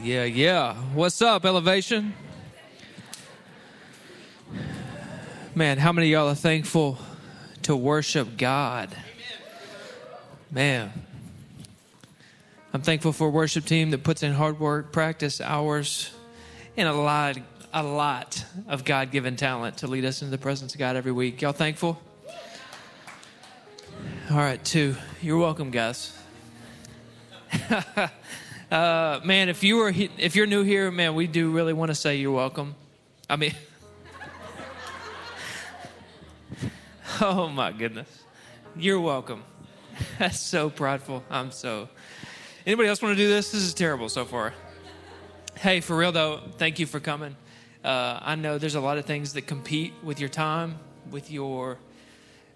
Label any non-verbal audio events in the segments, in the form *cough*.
Yeah, yeah. What's up, Elevation? Man, how many y'all are thankful to worship God? Man, I'm thankful for a worship team that puts in hard work, practice hours, and a lot, a lot of God given talent to lead us into the presence of God every week. Y'all thankful? All right, two. You're welcome, guys. *laughs* uh, man, if you were if you're new here, man, we do really want to say you're welcome. I mean, *laughs* oh my goodness, you're welcome. *laughs* That's so prideful. I'm so. Anybody else want to do this? This is terrible so far. Hey, for real though, thank you for coming. Uh, I know there's a lot of things that compete with your time, with your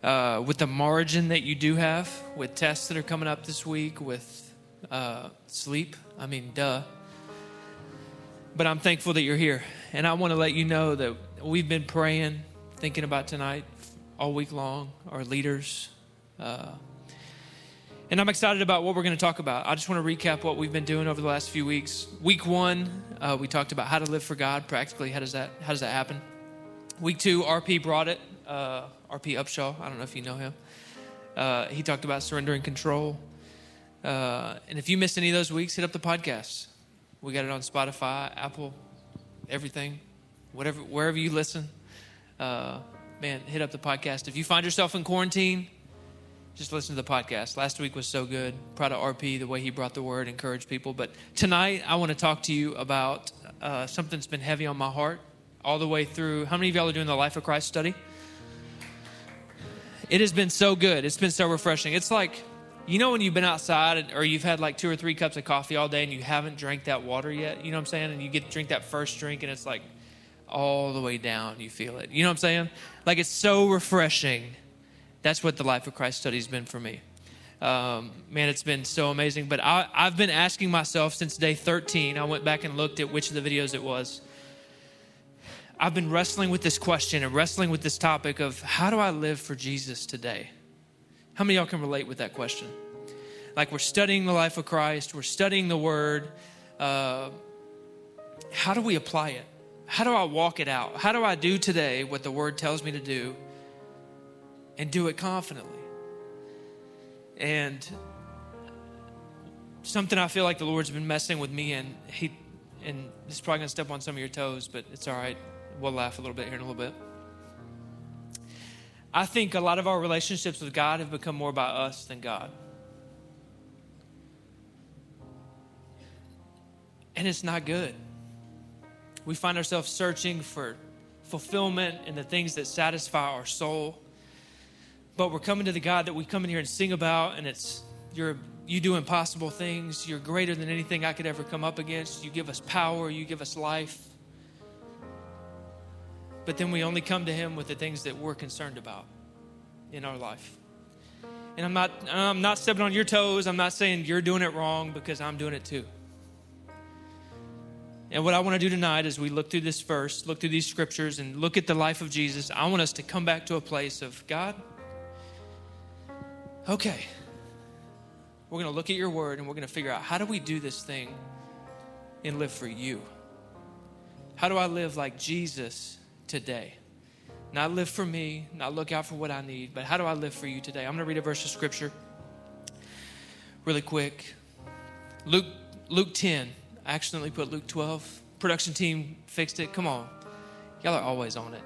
uh, with the margin that you do have, with tests that are coming up this week, with uh, sleep. I mean, duh. But I'm thankful that you're here. And I want to let you know that we've been praying, thinking about tonight all week long, our leaders. Uh, and I'm excited about what we're going to talk about. I just want to recap what we've been doing over the last few weeks. Week one, uh, we talked about how to live for God practically. How does that How does that happen? Week two, RP brought it. Uh, RP Upshaw. I don't know if you know him. Uh, he talked about surrendering control. Uh, and if you missed any of those weeks, hit up the podcast. We got it on Spotify, Apple, everything, whatever, wherever you listen. Uh, man, hit up the podcast. If you find yourself in quarantine, just listen to the podcast. Last week was so good. Proud of RP, the way he brought the word, encouraged people. But tonight, I want to talk to you about uh, something that's been heavy on my heart all the way through. How many of y'all are doing the Life of Christ study? It has been so good. It's been so refreshing. It's like, you know, when you've been outside or you've had like two or three cups of coffee all day and you haven't drank that water yet, you know what I'm saying? And you get to drink that first drink and it's like all the way down, you feel it. You know what I'm saying? Like it's so refreshing. That's what the Life of Christ study has been for me. Um, man, it's been so amazing. But I, I've been asking myself since day 13, I went back and looked at which of the videos it was. I've been wrestling with this question and wrestling with this topic of how do I live for Jesus today? How many of y'all can relate with that question? Like we're studying the life of Christ, we're studying the Word. Uh, how do we apply it? How do I walk it out? How do I do today what the Word tells me to do and do it confidently? And something I feel like the Lord's been messing with me and he and this is probably gonna step on some of your toes, but it's all right. We'll laugh a little bit here in a little bit. I think a lot of our relationships with God have become more about us than God. And it's not good. We find ourselves searching for fulfillment and the things that satisfy our soul. But we're coming to the God that we come in here and sing about, and it's you're you do impossible things. You're greater than anything I could ever come up against. You give us power, you give us life. But then we only come to him with the things that we're concerned about in our life. And I'm not I'm not stepping on your toes. I'm not saying you're doing it wrong because I'm doing it too. And what I want to do tonight as we look through this verse, look through these scriptures, and look at the life of Jesus, I want us to come back to a place of God, okay, we're going to look at your word and we're going to figure out how do we do this thing and live for you? How do I live like Jesus today? Not live for me, not look out for what I need, but how do I live for you today? I'm going to read a verse of scripture really quick. Luke Luke 10. I accidentally put Luke 12. Production team fixed it. Come on. Y'all are always on it.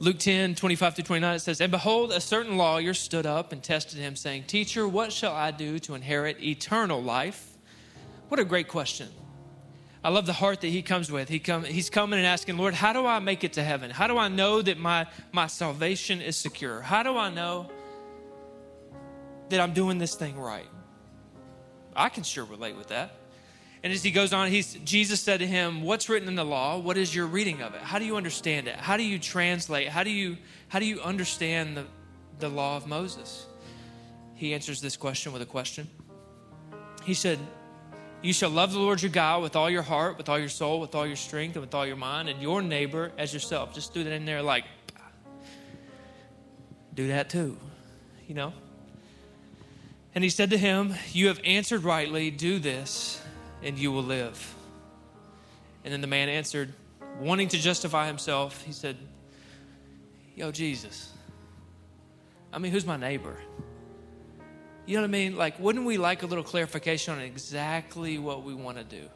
Luke 10, 25 through 29, it says, And behold, a certain lawyer stood up and tested him, saying, Teacher, what shall I do to inherit eternal life? What a great question. I love the heart that he comes with. He come, he's coming and asking, Lord, how do I make it to heaven? How do I know that my, my salvation is secure? How do I know that I'm doing this thing right? I can sure relate with that. And as he goes on, he's, Jesus said to him, What's written in the law? What is your reading of it? How do you understand it? How do you translate? How do you, how do you understand the, the law of Moses? He answers this question with a question. He said, You shall love the Lord your God with all your heart, with all your soul, with all your strength, and with all your mind, and your neighbor as yourself. Just threw that in there like, do that too, you know? And he said to him, You have answered rightly, do this, and you will live. And then the man answered, wanting to justify himself, he said, Yo, Jesus, I mean, who's my neighbor? You know what I mean? Like, wouldn't we like a little clarification on exactly what we want to do?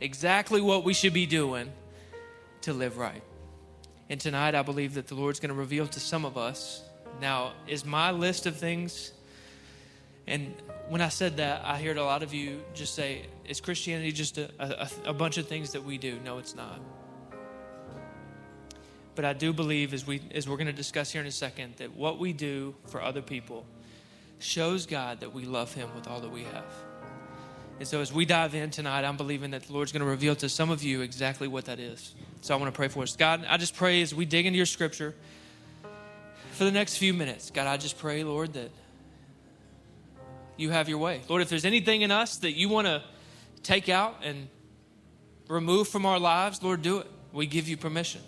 Exactly what we should be doing to live right. And tonight, I believe that the Lord's going to reveal to some of us. Now, is my list of things, and when I said that, I heard a lot of you just say, is Christianity just a, a, a bunch of things that we do? No, it's not. But I do believe, as, we, as we're going to discuss here in a second, that what we do for other people shows God that we love Him with all that we have. And so, as we dive in tonight, I'm believing that the Lord's going to reveal to some of you exactly what that is. So, I want to pray for us. God, I just pray as we dig into your scripture for the next few minutes, God, I just pray, Lord, that you have your way. Lord, if there's anything in us that you want to take out and remove from our lives, Lord, do it. We give you permission.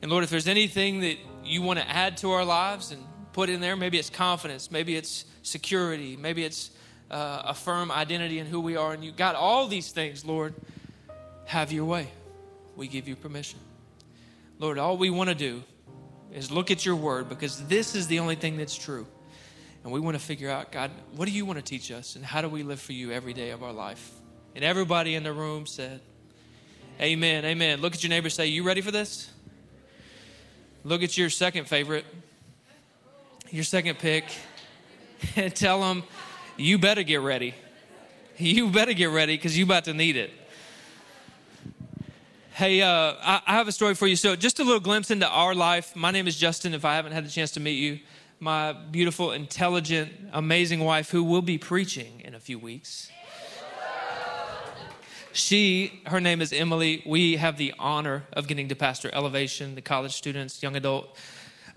And Lord, if there's anything that you want to add to our lives and put in there, maybe it's confidence, maybe it's security, maybe it's uh, a firm identity in who we are and you. God, all these things, Lord, have your way. We give you permission. Lord, all we want to do is look at your word because this is the only thing that's true. And we want to figure out, God, what do you want to teach us and how do we live for you every day of our life? And everybody in the room said, Amen, amen. Look at your neighbor say, You ready for this? Look at your second favorite, your second pick, and *laughs* tell them, You better get ready. You better get ready because you about to need it. Hey, uh, I, I have a story for you. So, just a little glimpse into our life. My name is Justin, if I haven't had the chance to meet you my beautiful, intelligent, amazing wife who will be preaching in a few weeks. She, her name is Emily. We have the honor of getting to pastor Elevation, the college students, young adult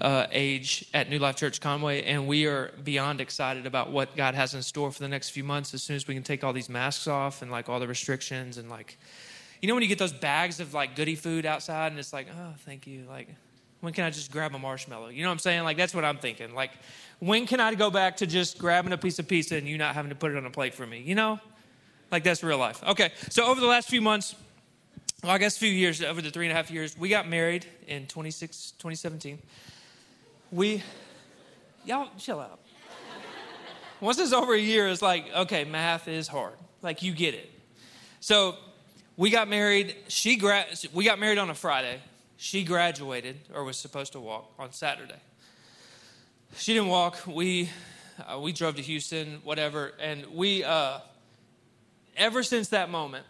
uh, age at New Life Church Conway, and we are beyond excited about what God has in store for the next few months. As soon as we can take all these masks off and like all the restrictions and like, you know, when you get those bags of like goody food outside, and it's like, oh, thank you, like when can I just grab a marshmallow? You know what I'm saying? Like, that's what I'm thinking. Like, when can I go back to just grabbing a piece of pizza and you not having to put it on a plate for me? You know? Like, that's real life. Okay, so over the last few months, well, I guess a few years, over the three and a half years, we got married in 26, 2017. We, y'all chill out. Once it's over a year, it's like, okay, math is hard. Like, you get it. So, we got married. She gra- we got married on a Friday. She graduated or was supposed to walk on Saturday. She didn't walk. We uh, we drove to Houston, whatever, and we uh, ever since that moment,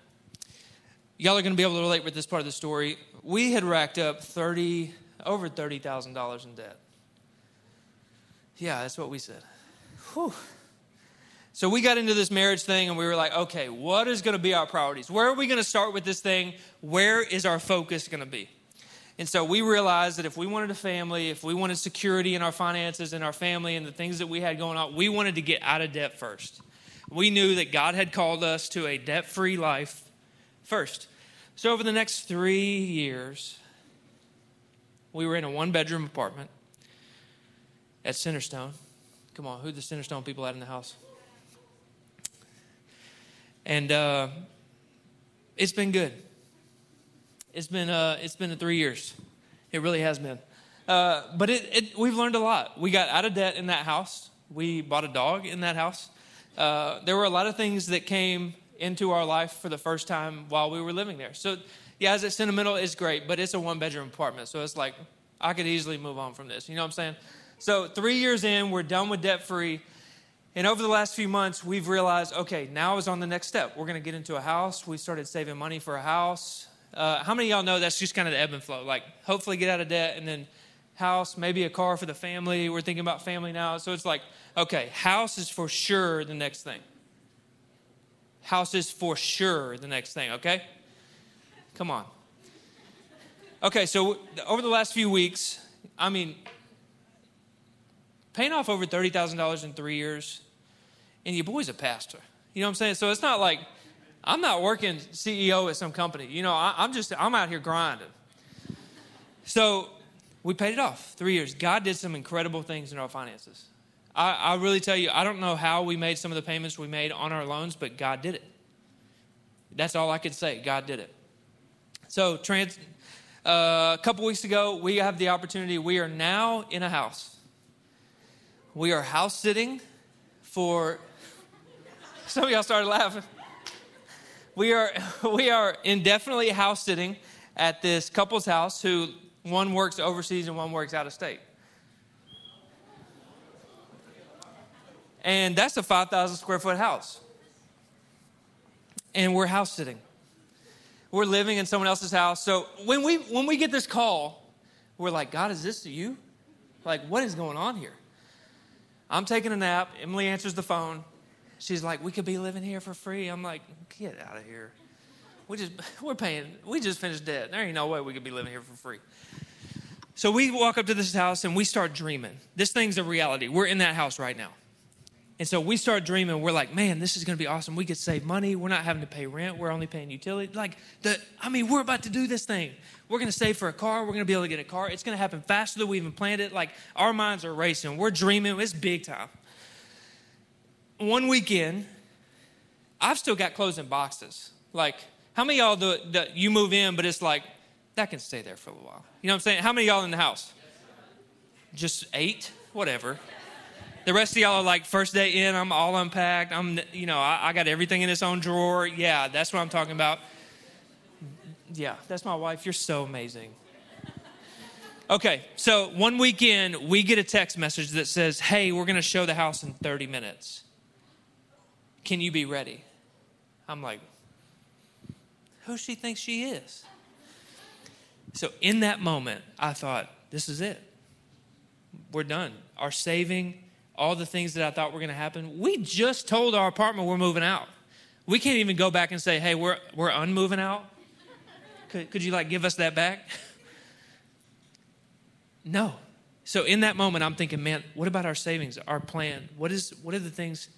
y'all are going to be able to relate with this part of the story. We had racked up thirty over thirty thousand dollars in debt. Yeah, that's what we said. Whew. So we got into this marriage thing and we were like, okay, what is going to be our priorities? Where are we going to start with this thing? Where is our focus going to be? And so we realized that if we wanted a family, if we wanted security in our finances and our family and the things that we had going on, we wanted to get out of debt first. We knew that God had called us to a debt free life first. So over the next three years, we were in a one bedroom apartment at Centerstone. Come on, who the Centerstone people had in the house? And uh, it's been good. It's been uh, it's been three years. It really has been. Uh, but it, it, we've learned a lot. We got out of debt in that house. We bought a dog in that house. Uh, there were a lot of things that came into our life for the first time while we were living there. So, yeah, as it's sentimental, it's great, but it's a one bedroom apartment. So it's like, I could easily move on from this. You know what I'm saying? So, three years in, we're done with debt free. And over the last few months, we've realized okay, now is on the next step. We're going to get into a house. We started saving money for a house. Uh, how many of y'all know that's just kind of the ebb and flow? Like, hopefully get out of debt and then house, maybe a car for the family. We're thinking about family now. So it's like, okay, house is for sure the next thing. House is for sure the next thing, okay? Come on. Okay, so over the last few weeks, I mean, paying off over $30,000 in three years, and your boy's a pastor. You know what I'm saying? So it's not like, I'm not working CEO at some company. You know, I, am just, I'm out here grinding. So we paid it off three years. God did some incredible things in our finances. I, I really tell you, I don't know how we made some of the payments we made on our loans, but God did it. That's all I could say. God did it. So, trans, uh, a couple weeks ago, we have the opportunity. We are now in a house. We are house sitting for. Some of y'all started laughing. We are *laughs* we are indefinitely house sitting at this couple's house who one works overseas and one works out of state. And that's a 5,000 square foot house. And we're house sitting. We're living in someone else's house. So when we when we get this call, we're like, God, is this you? Like, what is going on here? I'm taking a nap. Emily answers the phone. She's like, we could be living here for free. I'm like, get out of here. We just *laughs* we're paying. We just finished debt. There ain't no way we could be living here for free. So we walk up to this house and we start dreaming. This thing's a reality. We're in that house right now. And so we start dreaming. We're like, man, this is going to be awesome. We could save money. We're not having to pay rent. We're only paying utility. Like, the, I mean, we're about to do this thing. We're going to save for a car. We're going to be able to get a car. It's going to happen faster than we even planned it. Like, our minds are racing. We're dreaming. It's big time. One weekend, I've still got clothes in boxes. Like, how many y'all do that you move in, but it's like, that can stay there for a while? You know what I'm saying? How many y'all in the house? Just eight? Whatever. The rest of y'all are like, first day in, I'm all unpacked. I'm, you know, I, I got everything in its own drawer. Yeah, that's what I'm talking about. Yeah, that's my wife. You're so amazing. Okay, so one weekend, we get a text message that says, Hey, we're going to show the house in 30 minutes. Can you be ready? I'm like, Who she thinks she is? So in that moment, I thought, This is it. We're done. Our saving all the things that I thought were going to happen. We just told our apartment we're moving out. We can't even go back and say, hey, we're, we're unmoving out. Could, could you like give us that back? *laughs* no. So in that moment, I'm thinking, man, what about our savings, our plan? What is what are the things?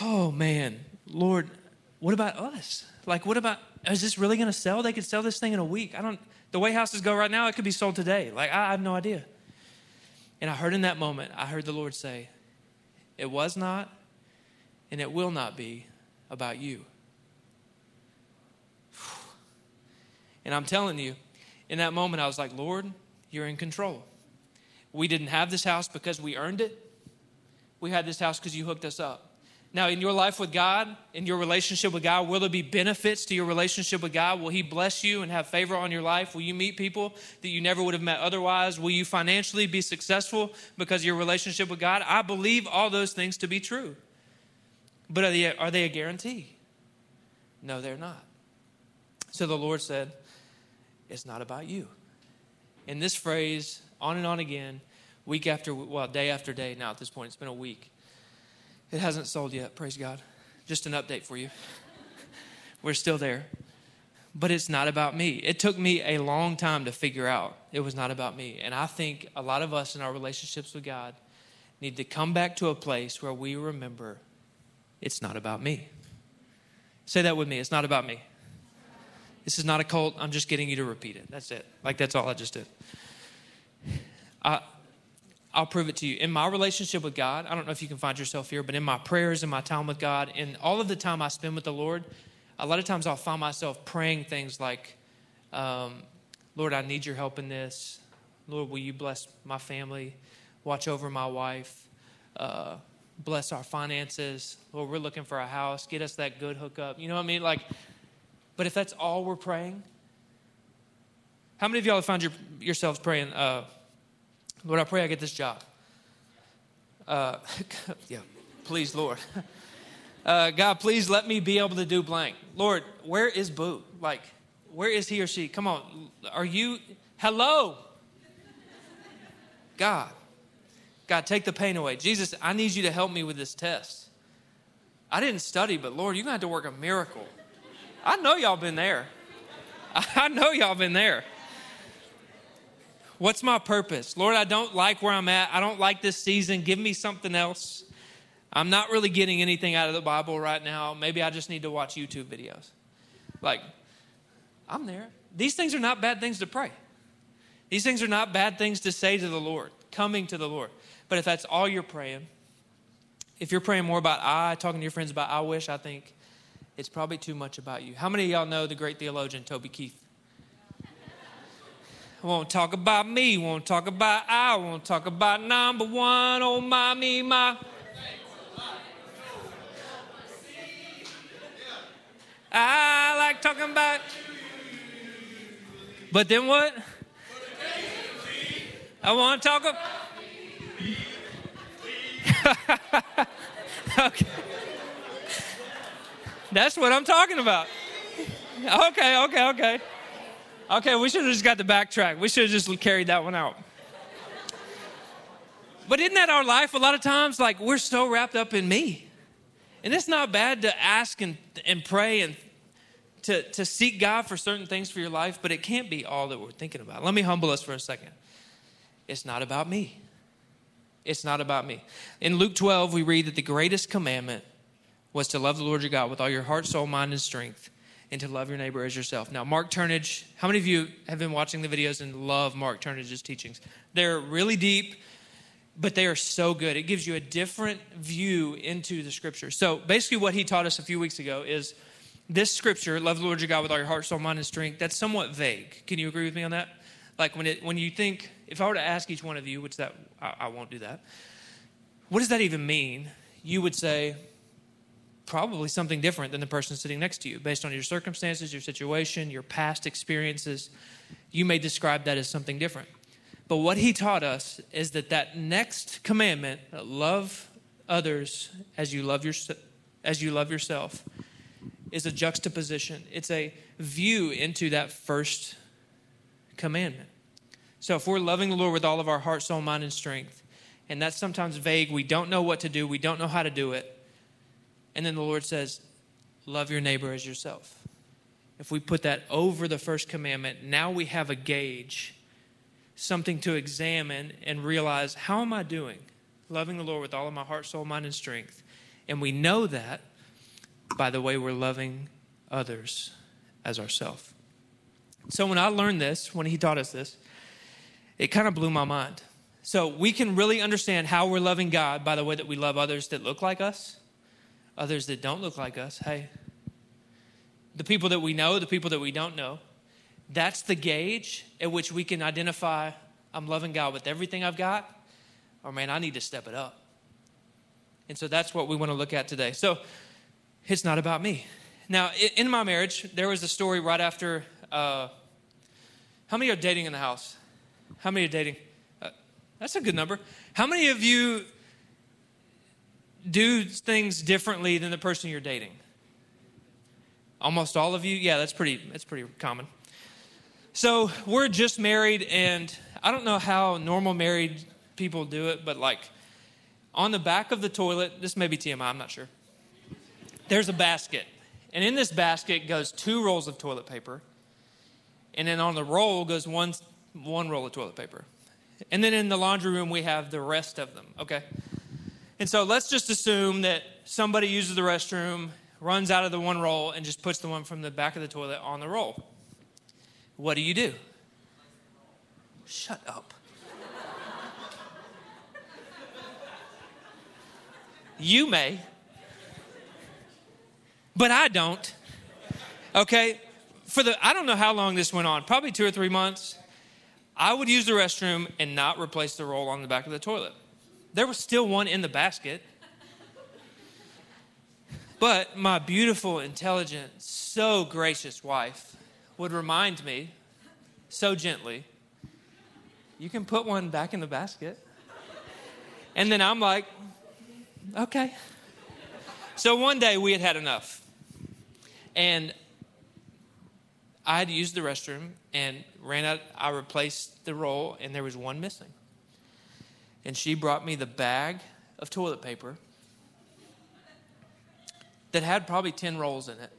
Oh man, Lord, what about us? Like, what about is this really going to sell? They could sell this thing in a week. I don't. The way houses go right now, it could be sold today. Like, I, I have no idea. And I heard in that moment, I heard the Lord say, It was not and it will not be about you. *sighs* And I'm telling you, in that moment, I was like, Lord, you're in control. We didn't have this house because we earned it. We had this house because you hooked us up. Now, in your life with God, in your relationship with God, will there be benefits to your relationship with God? Will He bless you and have favor on your life? Will you meet people that you never would have met otherwise? Will you financially be successful because of your relationship with God? I believe all those things to be true. But are they, are they a guarantee? No, they're not. So the Lord said, It's not about you. In this phrase, on and on again, week after, well, day after day, now at this point, it's been a week it hasn't sold yet, praise God. Just an update for you. We're still there. But it's not about me. It took me a long time to figure out it was not about me. And I think a lot of us in our relationships with God need to come back to a place where we remember it's not about me. Say that with me. It's not about me. This is not a cult. I'm just getting you to repeat it. That's it. Like that's all I just did. Uh, I'll prove it to you. In my relationship with God, I don't know if you can find yourself here, but in my prayers, in my time with God, in all of the time I spend with the Lord, a lot of times I'll find myself praying things like, um, Lord, I need your help in this. Lord, will you bless my family? Watch over my wife. Uh, bless our finances. Lord, we're looking for a house. Get us that good hookup. You know what I mean? Like, but if that's all we're praying, how many of y'all have found your, yourselves praying, uh, Lord, I pray I get this job. Uh, *laughs* yeah, please, Lord. Uh, God, please let me be able to do blank. Lord, where is Boo? Like, where is he or she? Come on. Are you, hello? God, God, take the pain away. Jesus, I need you to help me with this test. I didn't study, but Lord, you're to have to work a miracle. I know y'all been there. *laughs* I know y'all been there. What's my purpose? Lord, I don't like where I'm at. I don't like this season. Give me something else. I'm not really getting anything out of the Bible right now. Maybe I just need to watch YouTube videos. Like, I'm there. These things are not bad things to pray. These things are not bad things to say to the Lord, coming to the Lord. But if that's all you're praying, if you're praying more about I, talking to your friends about I wish, I think, it's probably too much about you. How many of y'all know the great theologian Toby Keith? Won't talk about me, won't talk about I, won't talk about number one, oh my, me, my. I like talking about. But then what? I want to talk about. *laughs* okay. That's what I'm talking about. Okay, okay, okay. Okay, we should have just got the backtrack. We should have just carried that one out. But isn't that our life? A lot of times, like, we're so wrapped up in me. And it's not bad to ask and, and pray and to, to seek God for certain things for your life, but it can't be all that we're thinking about. Let me humble us for a second. It's not about me. It's not about me. In Luke 12, we read that the greatest commandment was to love the Lord your God with all your heart, soul, mind, and strength, and to love your neighbor as yourself. Now, Mark Turnage, how many of you have been watching the videos and love Mark Turnage's teachings? They're really deep, but they are so good. It gives you a different view into the scripture. So, basically, what he taught us a few weeks ago is this scripture, love the Lord your God with all your heart, soul, mind, and strength, that's somewhat vague. Can you agree with me on that? Like when it when you think, if I were to ask each one of you, which that I, I won't do that, what does that even mean? You would say, probably something different than the person sitting next to you based on your circumstances, your situation, your past experiences. You may describe that as something different. But what he taught us is that that next commandment, love others as you love your, as you love yourself, is a juxtaposition. It's a view into that first commandment. So if we're loving the Lord with all of our heart, soul, mind, and strength, and that's sometimes vague, we don't know what to do, we don't know how to do it. And then the Lord says, Love your neighbor as yourself. If we put that over the first commandment, now we have a gauge, something to examine and realize how am I doing? Loving the Lord with all of my heart, soul, mind, and strength. And we know that by the way we're loving others as ourselves. So when I learned this, when he taught us this, it kind of blew my mind. So we can really understand how we're loving God by the way that we love others that look like us, others that don't look like us. Hey, the people that we know, the people that we don't know. That's the gauge at which we can identify I'm loving God with everything I've got, or man, I need to step it up. And so that's what we want to look at today. So it's not about me. Now, in my marriage, there was a story right after. Uh, how many are dating in the house? How many are dating? Uh, that's a good number. How many of you do things differently than the person you're dating? Almost all of you? Yeah, that's pretty that's pretty common. So, we're just married and I don't know how normal married people do it, but like on the back of the toilet, this may be TMI, I'm not sure there's a basket. And in this basket goes two rolls of toilet paper. And then on the roll goes one, one roll of toilet paper. And then in the laundry room, we have the rest of them, okay? And so let's just assume that somebody uses the restroom, runs out of the one roll, and just puts the one from the back of the toilet on the roll. What do you do? Shut up. you may but I don't. Okay? For the I don't know how long this went on, probably 2 or 3 months. I would use the restroom and not replace the roll on the back of the toilet. There was still one in the basket. But my beautiful, intelligent, so gracious wife would remind me so gently, you can put one back in the basket. And then I'm like, okay. So one day we had had enough. And I had used the restroom and ran out. I replaced the roll, and there was one missing. And she brought me the bag of toilet paper that had probably 10 rolls in it.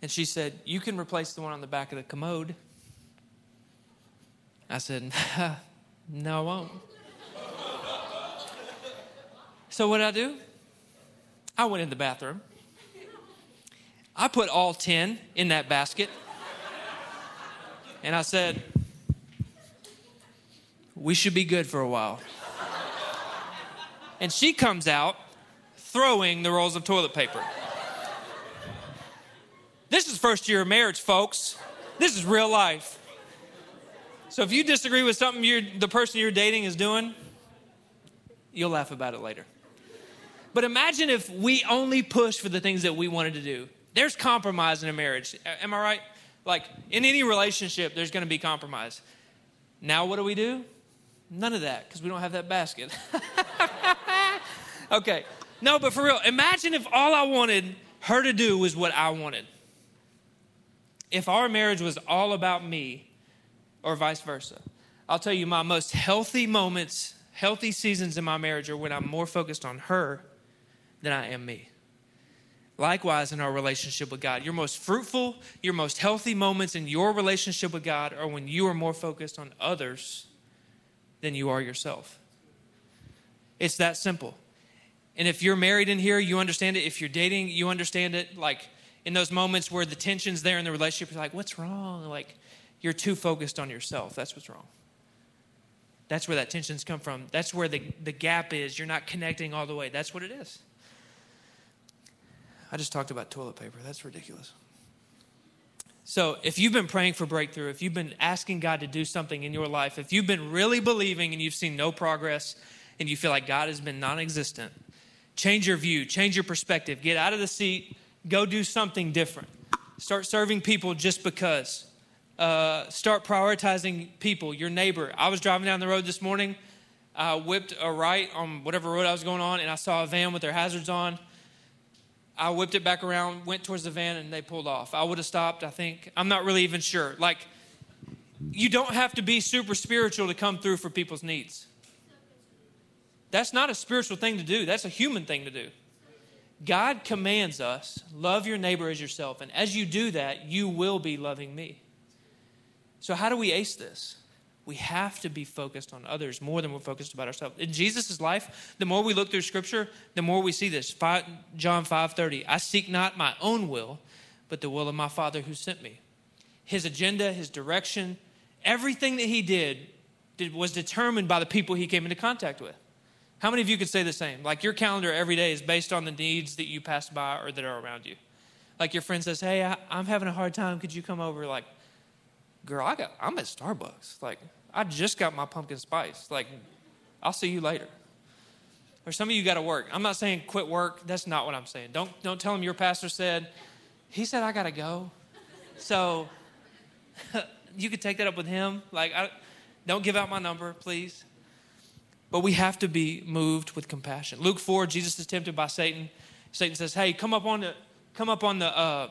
And she said, You can replace the one on the back of the commode. I said, *laughs* No, I won't. so, what did I do? I went in the bathroom I put all 10 in that basket. And I said, We should be good for a while. And she comes out throwing the rolls of toilet paper. This is first year of marriage, folks. This is real life. So if you disagree with something the person you're dating is doing, you'll laugh about it later. But imagine if we only push for the things that we wanted to do. There's compromise in a marriage. Am I right? Like in any relationship, there's going to be compromise. Now, what do we do? None of that because we don't have that basket. *laughs* *laughs* okay. No, but for real, imagine if all I wanted her to do was what I wanted. If our marriage was all about me or vice versa. I'll tell you, my most healthy moments, healthy seasons in my marriage are when I'm more focused on her than I am me. Likewise, in our relationship with God, your most fruitful, your most healthy moments in your relationship with God are when you are more focused on others than you are yourself. It's that simple. And if you're married in here, you understand it. If you're dating, you understand it. Like in those moments where the tension's there in the relationship, you're like, what's wrong? Like you're too focused on yourself. That's what's wrong. That's where that tension's come from. That's where the, the gap is. You're not connecting all the way. That's what it is. I just talked about toilet paper. That's ridiculous. So, if you've been praying for breakthrough, if you've been asking God to do something in your life, if you've been really believing and you've seen no progress and you feel like God has been non existent, change your view, change your perspective, get out of the seat, go do something different. Start serving people just because. Uh, start prioritizing people, your neighbor. I was driving down the road this morning, I whipped a right on whatever road I was going on, and I saw a van with their hazards on. I whipped it back around, went towards the van, and they pulled off. I would have stopped, I think. I'm not really even sure. Like, you don't have to be super spiritual to come through for people's needs. That's not a spiritual thing to do, that's a human thing to do. God commands us, love your neighbor as yourself. And as you do that, you will be loving me. So, how do we ace this? We have to be focused on others more than we're focused about ourselves. In Jesus' life, the more we look through Scripture, the more we see this. Five, John 5 30, I seek not my own will, but the will of my Father who sent me. His agenda, his direction, everything that he did, did was determined by the people he came into contact with. How many of you could say the same? Like your calendar every day is based on the needs that you pass by or that are around you. Like your friend says, Hey, I, am having a hard time. Could you come over? Like, girl, I got, I'm at Starbucks. Like, I just got my pumpkin spice. Like, I'll see you later. Or some of you got to work. I'm not saying quit work. That's not what I'm saying. Don't, don't tell him your pastor said, he said, I got to go. So *laughs* you could take that up with him. Like, I, don't give out my number, please. But we have to be moved with compassion. Luke 4, Jesus is tempted by Satan. Satan says, Hey, come up on the, come up on the uh,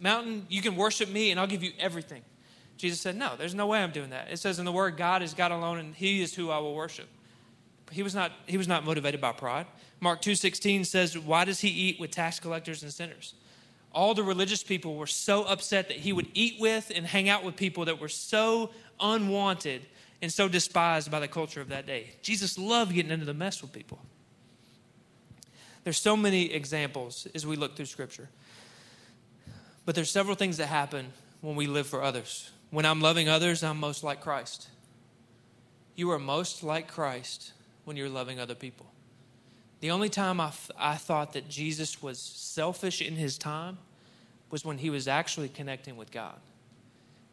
mountain. You can worship me, and I'll give you everything. Jesus said, No, there's no way I'm doing that. It says in the word, God is God alone, and He is who I will worship. He was not, he was not motivated by pride. Mark 2.16 says, Why does he eat with tax collectors and sinners? All the religious people were so upset that he would eat with and hang out with people that were so unwanted and so despised by the culture of that day. Jesus loved getting into the mess with people. There's so many examples as we look through Scripture. But there's several things that happen when we live for others. When I'm loving others, I'm most like Christ. You are most like Christ when you're loving other people. The only time I, f- I thought that Jesus was selfish in his time was when he was actually connecting with God.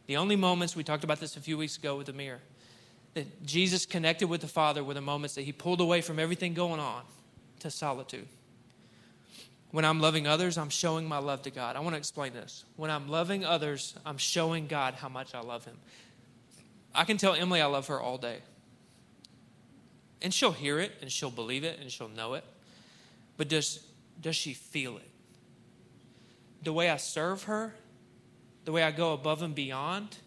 The only moments, we talked about this a few weeks ago with Amir, that Jesus connected with the Father were the moments that he pulled away from everything going on to solitude. When I'm loving others, I'm showing my love to God. I want to explain this. When I'm loving others, I'm showing God how much I love Him. I can tell Emily I love her all day. And she'll hear it, and she'll believe it, and she'll know it. But does, does she feel it? The way I serve her, the way I go above and beyond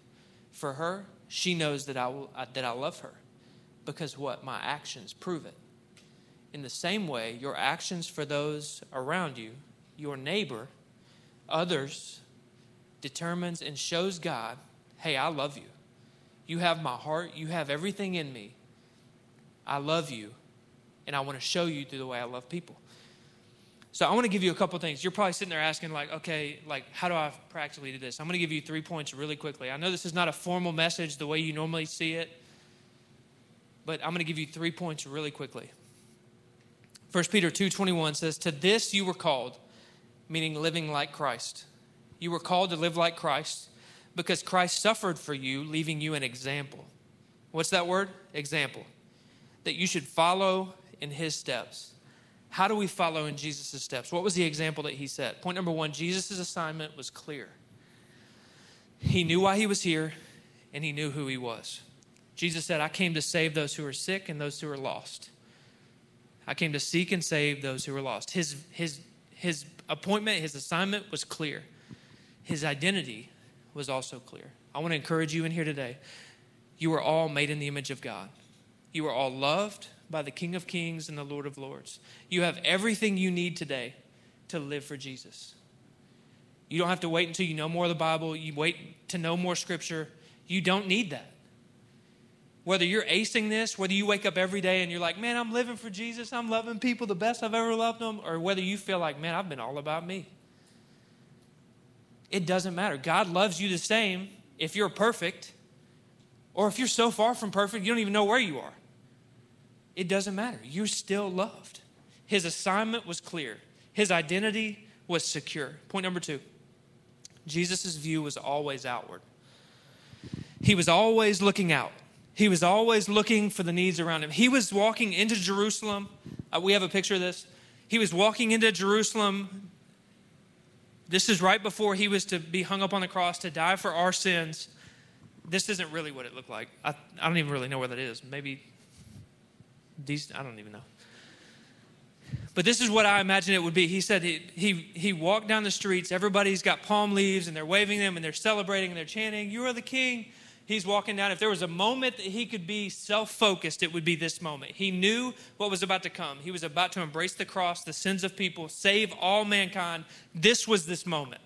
for her, she knows that I, will, uh, that I love her. Because what? My actions prove it. In the same way, your actions for those around you, your neighbor, others, determines and shows God, hey, I love you. You have my heart. You have everything in me. I love you. And I want to show you through the way I love people. So I want to give you a couple things. You're probably sitting there asking, like, okay, like, how do I practically do this? I'm going to give you three points really quickly. I know this is not a formal message the way you normally see it, but I'm going to give you three points really quickly. 1 Peter 2:21 says, "To this you were called, meaning living like Christ. You were called to live like Christ because Christ suffered for you, leaving you an example. What's that word? Example. That you should follow in his steps. How do we follow in Jesus' steps? What was the example that he set? Point number one Jesus' assignment was clear. He knew why he was here, and he knew who he was. Jesus said, I came to save those who are sick and those who are lost. I came to seek and save those who are lost. His, his, his appointment, his assignment was clear. His identity was also clear. I want to encourage you in here today. You are all made in the image of God. You are all loved by the King of Kings and the Lord of Lords. You have everything you need today to live for Jesus. You don't have to wait until you know more of the Bible, you wait to know more scripture. You don't need that. Whether you're acing this, whether you wake up every day and you're like, man, I'm living for Jesus, I'm loving people the best I've ever loved them, or whether you feel like, man, I've been all about me. It doesn't matter. God loves you the same if you're perfect or if you're so far from perfect, you don't even know where you are. It doesn't matter. You're still loved. His assignment was clear, his identity was secure. Point number two Jesus' view was always outward. He was always looking out. He was always looking for the needs around him. He was walking into Jerusalem. Uh, we have a picture of this. He was walking into Jerusalem. This is right before he was to be hung up on the cross to die for our sins. This isn't really what it looked like. I, I don't even really know where that is. Maybe these, I don't even know. But this is what I imagine it would be. He said he, he, he walked down the streets. Everybody's got palm leaves and they're waving them and they're celebrating and they're chanting, You are the king he's walking down, if there was a moment that he could be self focused, it would be this moment. He knew what was about to come. He was about to embrace the cross, the sins of people, save all mankind. This was this moment.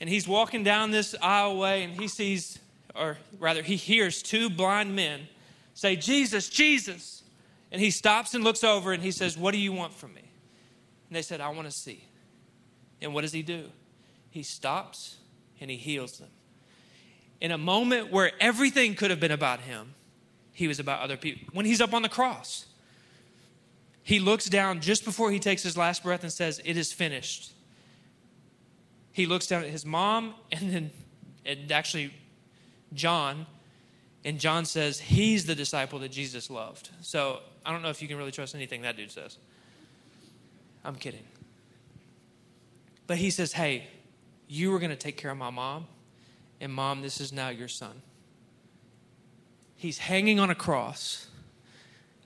And he's walking down this aisleway and he sees, or rather, he hears two blind men say, Jesus, Jesus. And he stops and looks over and he says, What do you want from me? And they said, I want to see. And what does he do? He stops and he heals them in a moment where everything could have been about him, he was about other people. When he's up on the cross, he looks down just before he takes his last breath and says, It is finished. He looks down at his mom and then and actually John, and John says he's the disciple that Jesus loved. So I don't know if you can really trust anything that dude says. I'm kidding. But he says, Hey, you were going to take care of my mom and mom, this is now your son. He's hanging on a cross,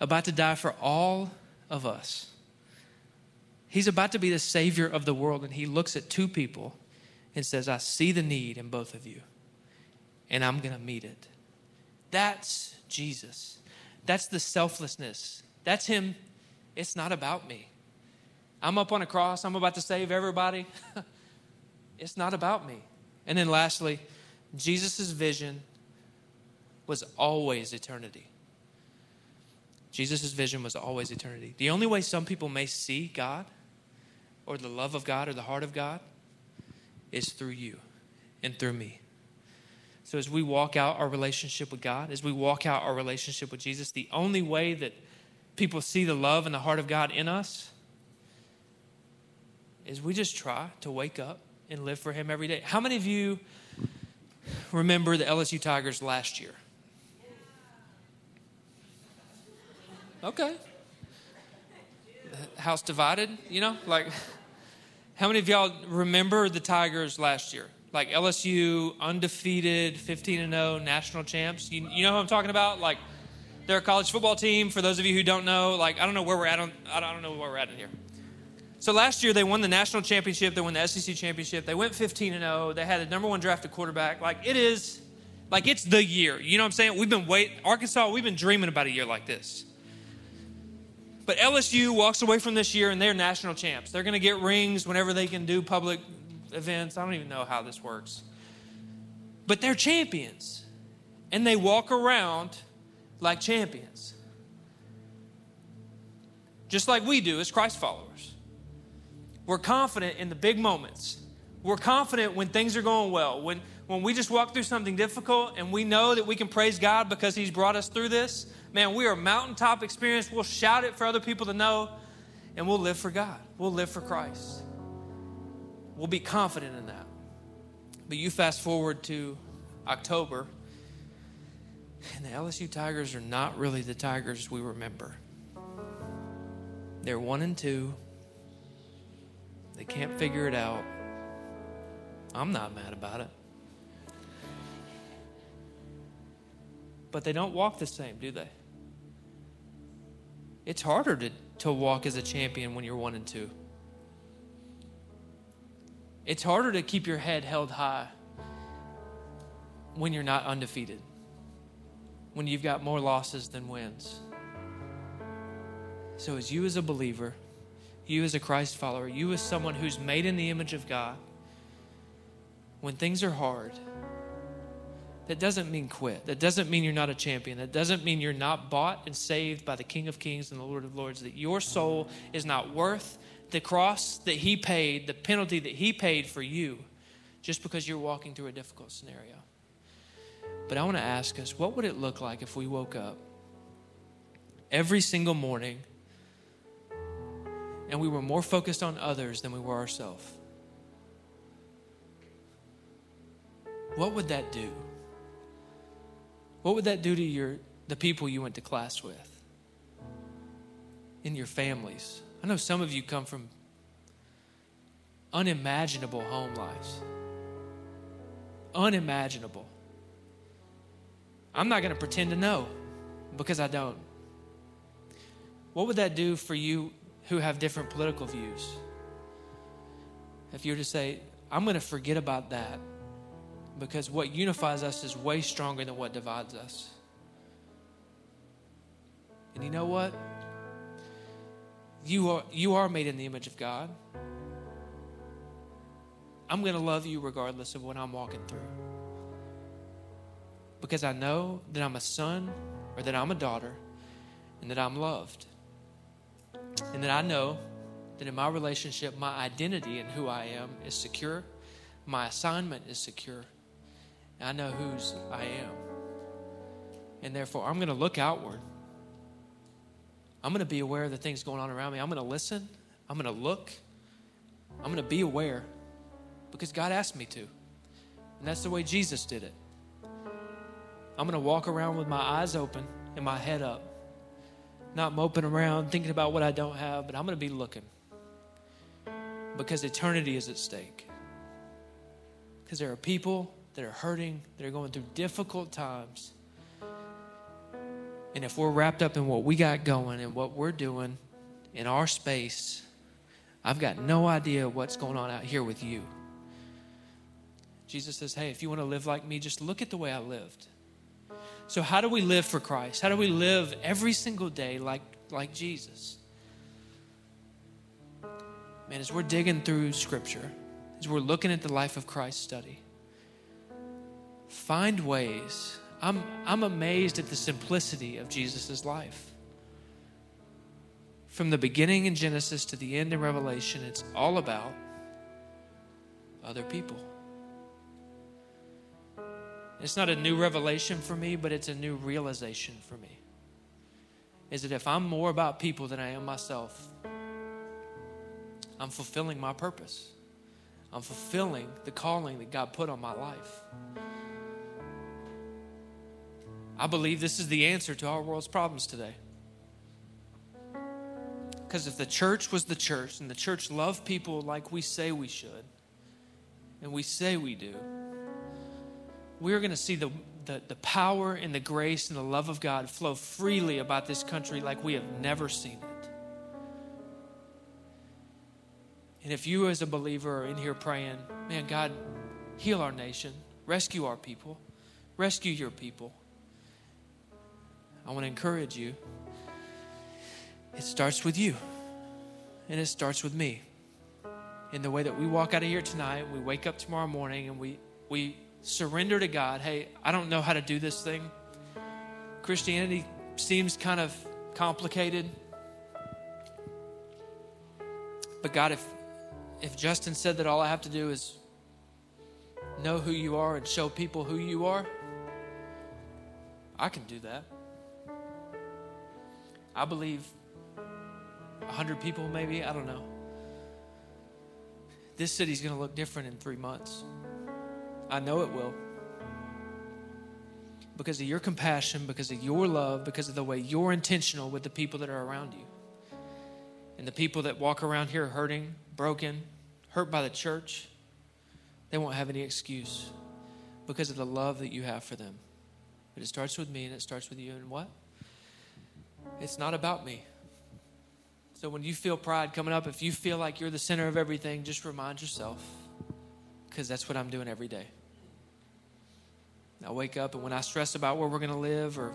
about to die for all of us. He's about to be the Savior of the world, and he looks at two people and says, I see the need in both of you, and I'm going to meet it. That's Jesus. That's the selflessness. That's Him. It's not about me. I'm up on a cross, I'm about to save everybody. *laughs* it's not about me. And then lastly, Jesus' vision was always eternity. Jesus' vision was always eternity. The only way some people may see God or the love of God or the heart of God is through you and through me. So, as we walk out our relationship with God, as we walk out our relationship with Jesus, the only way that people see the love and the heart of God in us is we just try to wake up and live for Him every day. How many of you remember the LSU Tigers last year? Okay. House divided, you know? Like, how many of y'all remember the Tigers last year? Like LSU, undefeated, 15 and 0, national champs. You, you know who I'm talking about? Like, they're a college football team. For those of you who don't know, like, I don't know where we're at on, I don't know where we're at in here. So last year they won the national championship, they won the SEC championship, they went 15 and 0, they had the number one drafted quarterback. Like it is, like it's the year. You know what I'm saying? We've been wait Arkansas, we've been dreaming about a year like this. But LSU walks away from this year and they're national champs. They're going to get rings whenever they can do public events. I don't even know how this works. But they're champions. And they walk around like champions. Just like we do as Christ followers. We're confident in the big moments. We're confident when things are going well. When, when we just walk through something difficult and we know that we can praise God because He's brought us through this, man, we are mountaintop experience. We'll shout it for other people to know, and we'll live for God. We'll live for Christ. We'll be confident in that. But you fast forward to October, and the LSU Tigers are not really the Tigers we remember. They're one and two. They can't figure it out. I'm not mad about it. But they don't walk the same, do they? It's harder to, to walk as a champion when you're one and two. It's harder to keep your head held high when you're not undefeated, when you've got more losses than wins. So, as you as a believer, you as a Christ follower, you as someone who's made in the image of God, when things are hard, that doesn't mean quit. That doesn't mean you're not a champion. That doesn't mean you're not bought and saved by the King of Kings and the Lord of Lords. That your soul is not worth the cross that He paid, the penalty that He paid for you, just because you're walking through a difficult scenario. But I want to ask us what would it look like if we woke up every single morning and we were more focused on others than we were ourselves? What would that do? What would that do to your the people you went to class with? In your families? I know some of you come from unimaginable home lives. Unimaginable. I'm not going to pretend to know because I don't. What would that do for you who have different political views? If you were to say, I'm going to forget about that because what unifies us is way stronger than what divides us. And you know what? You are, you are made in the image of God. I'm going to love you regardless of what I'm walking through. Because I know that I'm a son or that I'm a daughter and that I'm loved. And that I know that in my relationship, my identity and who I am is secure, my assignment is secure, and I know whose I am. And therefore, I'm going to look outward. I'm going to be aware of the things going on around me. I'm going to listen. I'm going to look. I'm going to be aware because God asked me to. And that's the way Jesus did it. I'm going to walk around with my eyes open and my head up, not moping around thinking about what I don't have, but I'm going to be looking because eternity is at stake. Because there are people that are hurting, that are going through difficult times. And if we're wrapped up in what we got going and what we're doing in our space, I've got no idea what's going on out here with you. Jesus says, Hey, if you want to live like me, just look at the way I lived. So, how do we live for Christ? How do we live every single day like, like Jesus? Man, as we're digging through Scripture, as we're looking at the life of Christ study, find ways. I'm, I'm amazed at the simplicity of Jesus' life. From the beginning in Genesis to the end in Revelation, it's all about other people. It's not a new revelation for me, but it's a new realization for me. Is that if I'm more about people than I am myself, I'm fulfilling my purpose. I'm fulfilling the calling that God put on my life. I believe this is the answer to our world's problems today. Because if the church was the church and the church loved people like we say we should, and we say we do, we're going to see the, the, the power and the grace and the love of God flow freely about this country like we have never seen it. And if you, as a believer, are in here praying, man, God, heal our nation, rescue our people, rescue your people, I want to encourage you. It starts with you, and it starts with me. In the way that we walk out of here tonight, we wake up tomorrow morning and we, we surrender to God. Hey, I don't know how to do this thing. Christianity seems kind of complicated. But God, if if Justin said that all I have to do is know who you are and show people who you are, I can do that. I believe 100 people, maybe, I don't know. This city's going to look different in three months. I know it will. Because of your compassion, because of your love, because of the way you're intentional with the people that are around you. And the people that walk around here hurting, broken, hurt by the church, they won't have any excuse because of the love that you have for them. But it starts with me and it starts with you. And what? It's not about me. So when you feel pride coming up, if you feel like you're the center of everything, just remind yourself because that's what I'm doing every day. I wake up and when I stress about where we're going to live or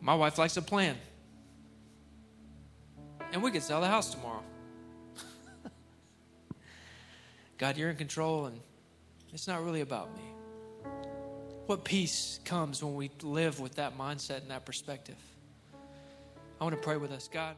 my wife likes to plan. And we could sell the house tomorrow. *laughs* God, you're in control and it's not really about me. What peace comes when we live with that mindset and that perspective? I want to pray with us. God.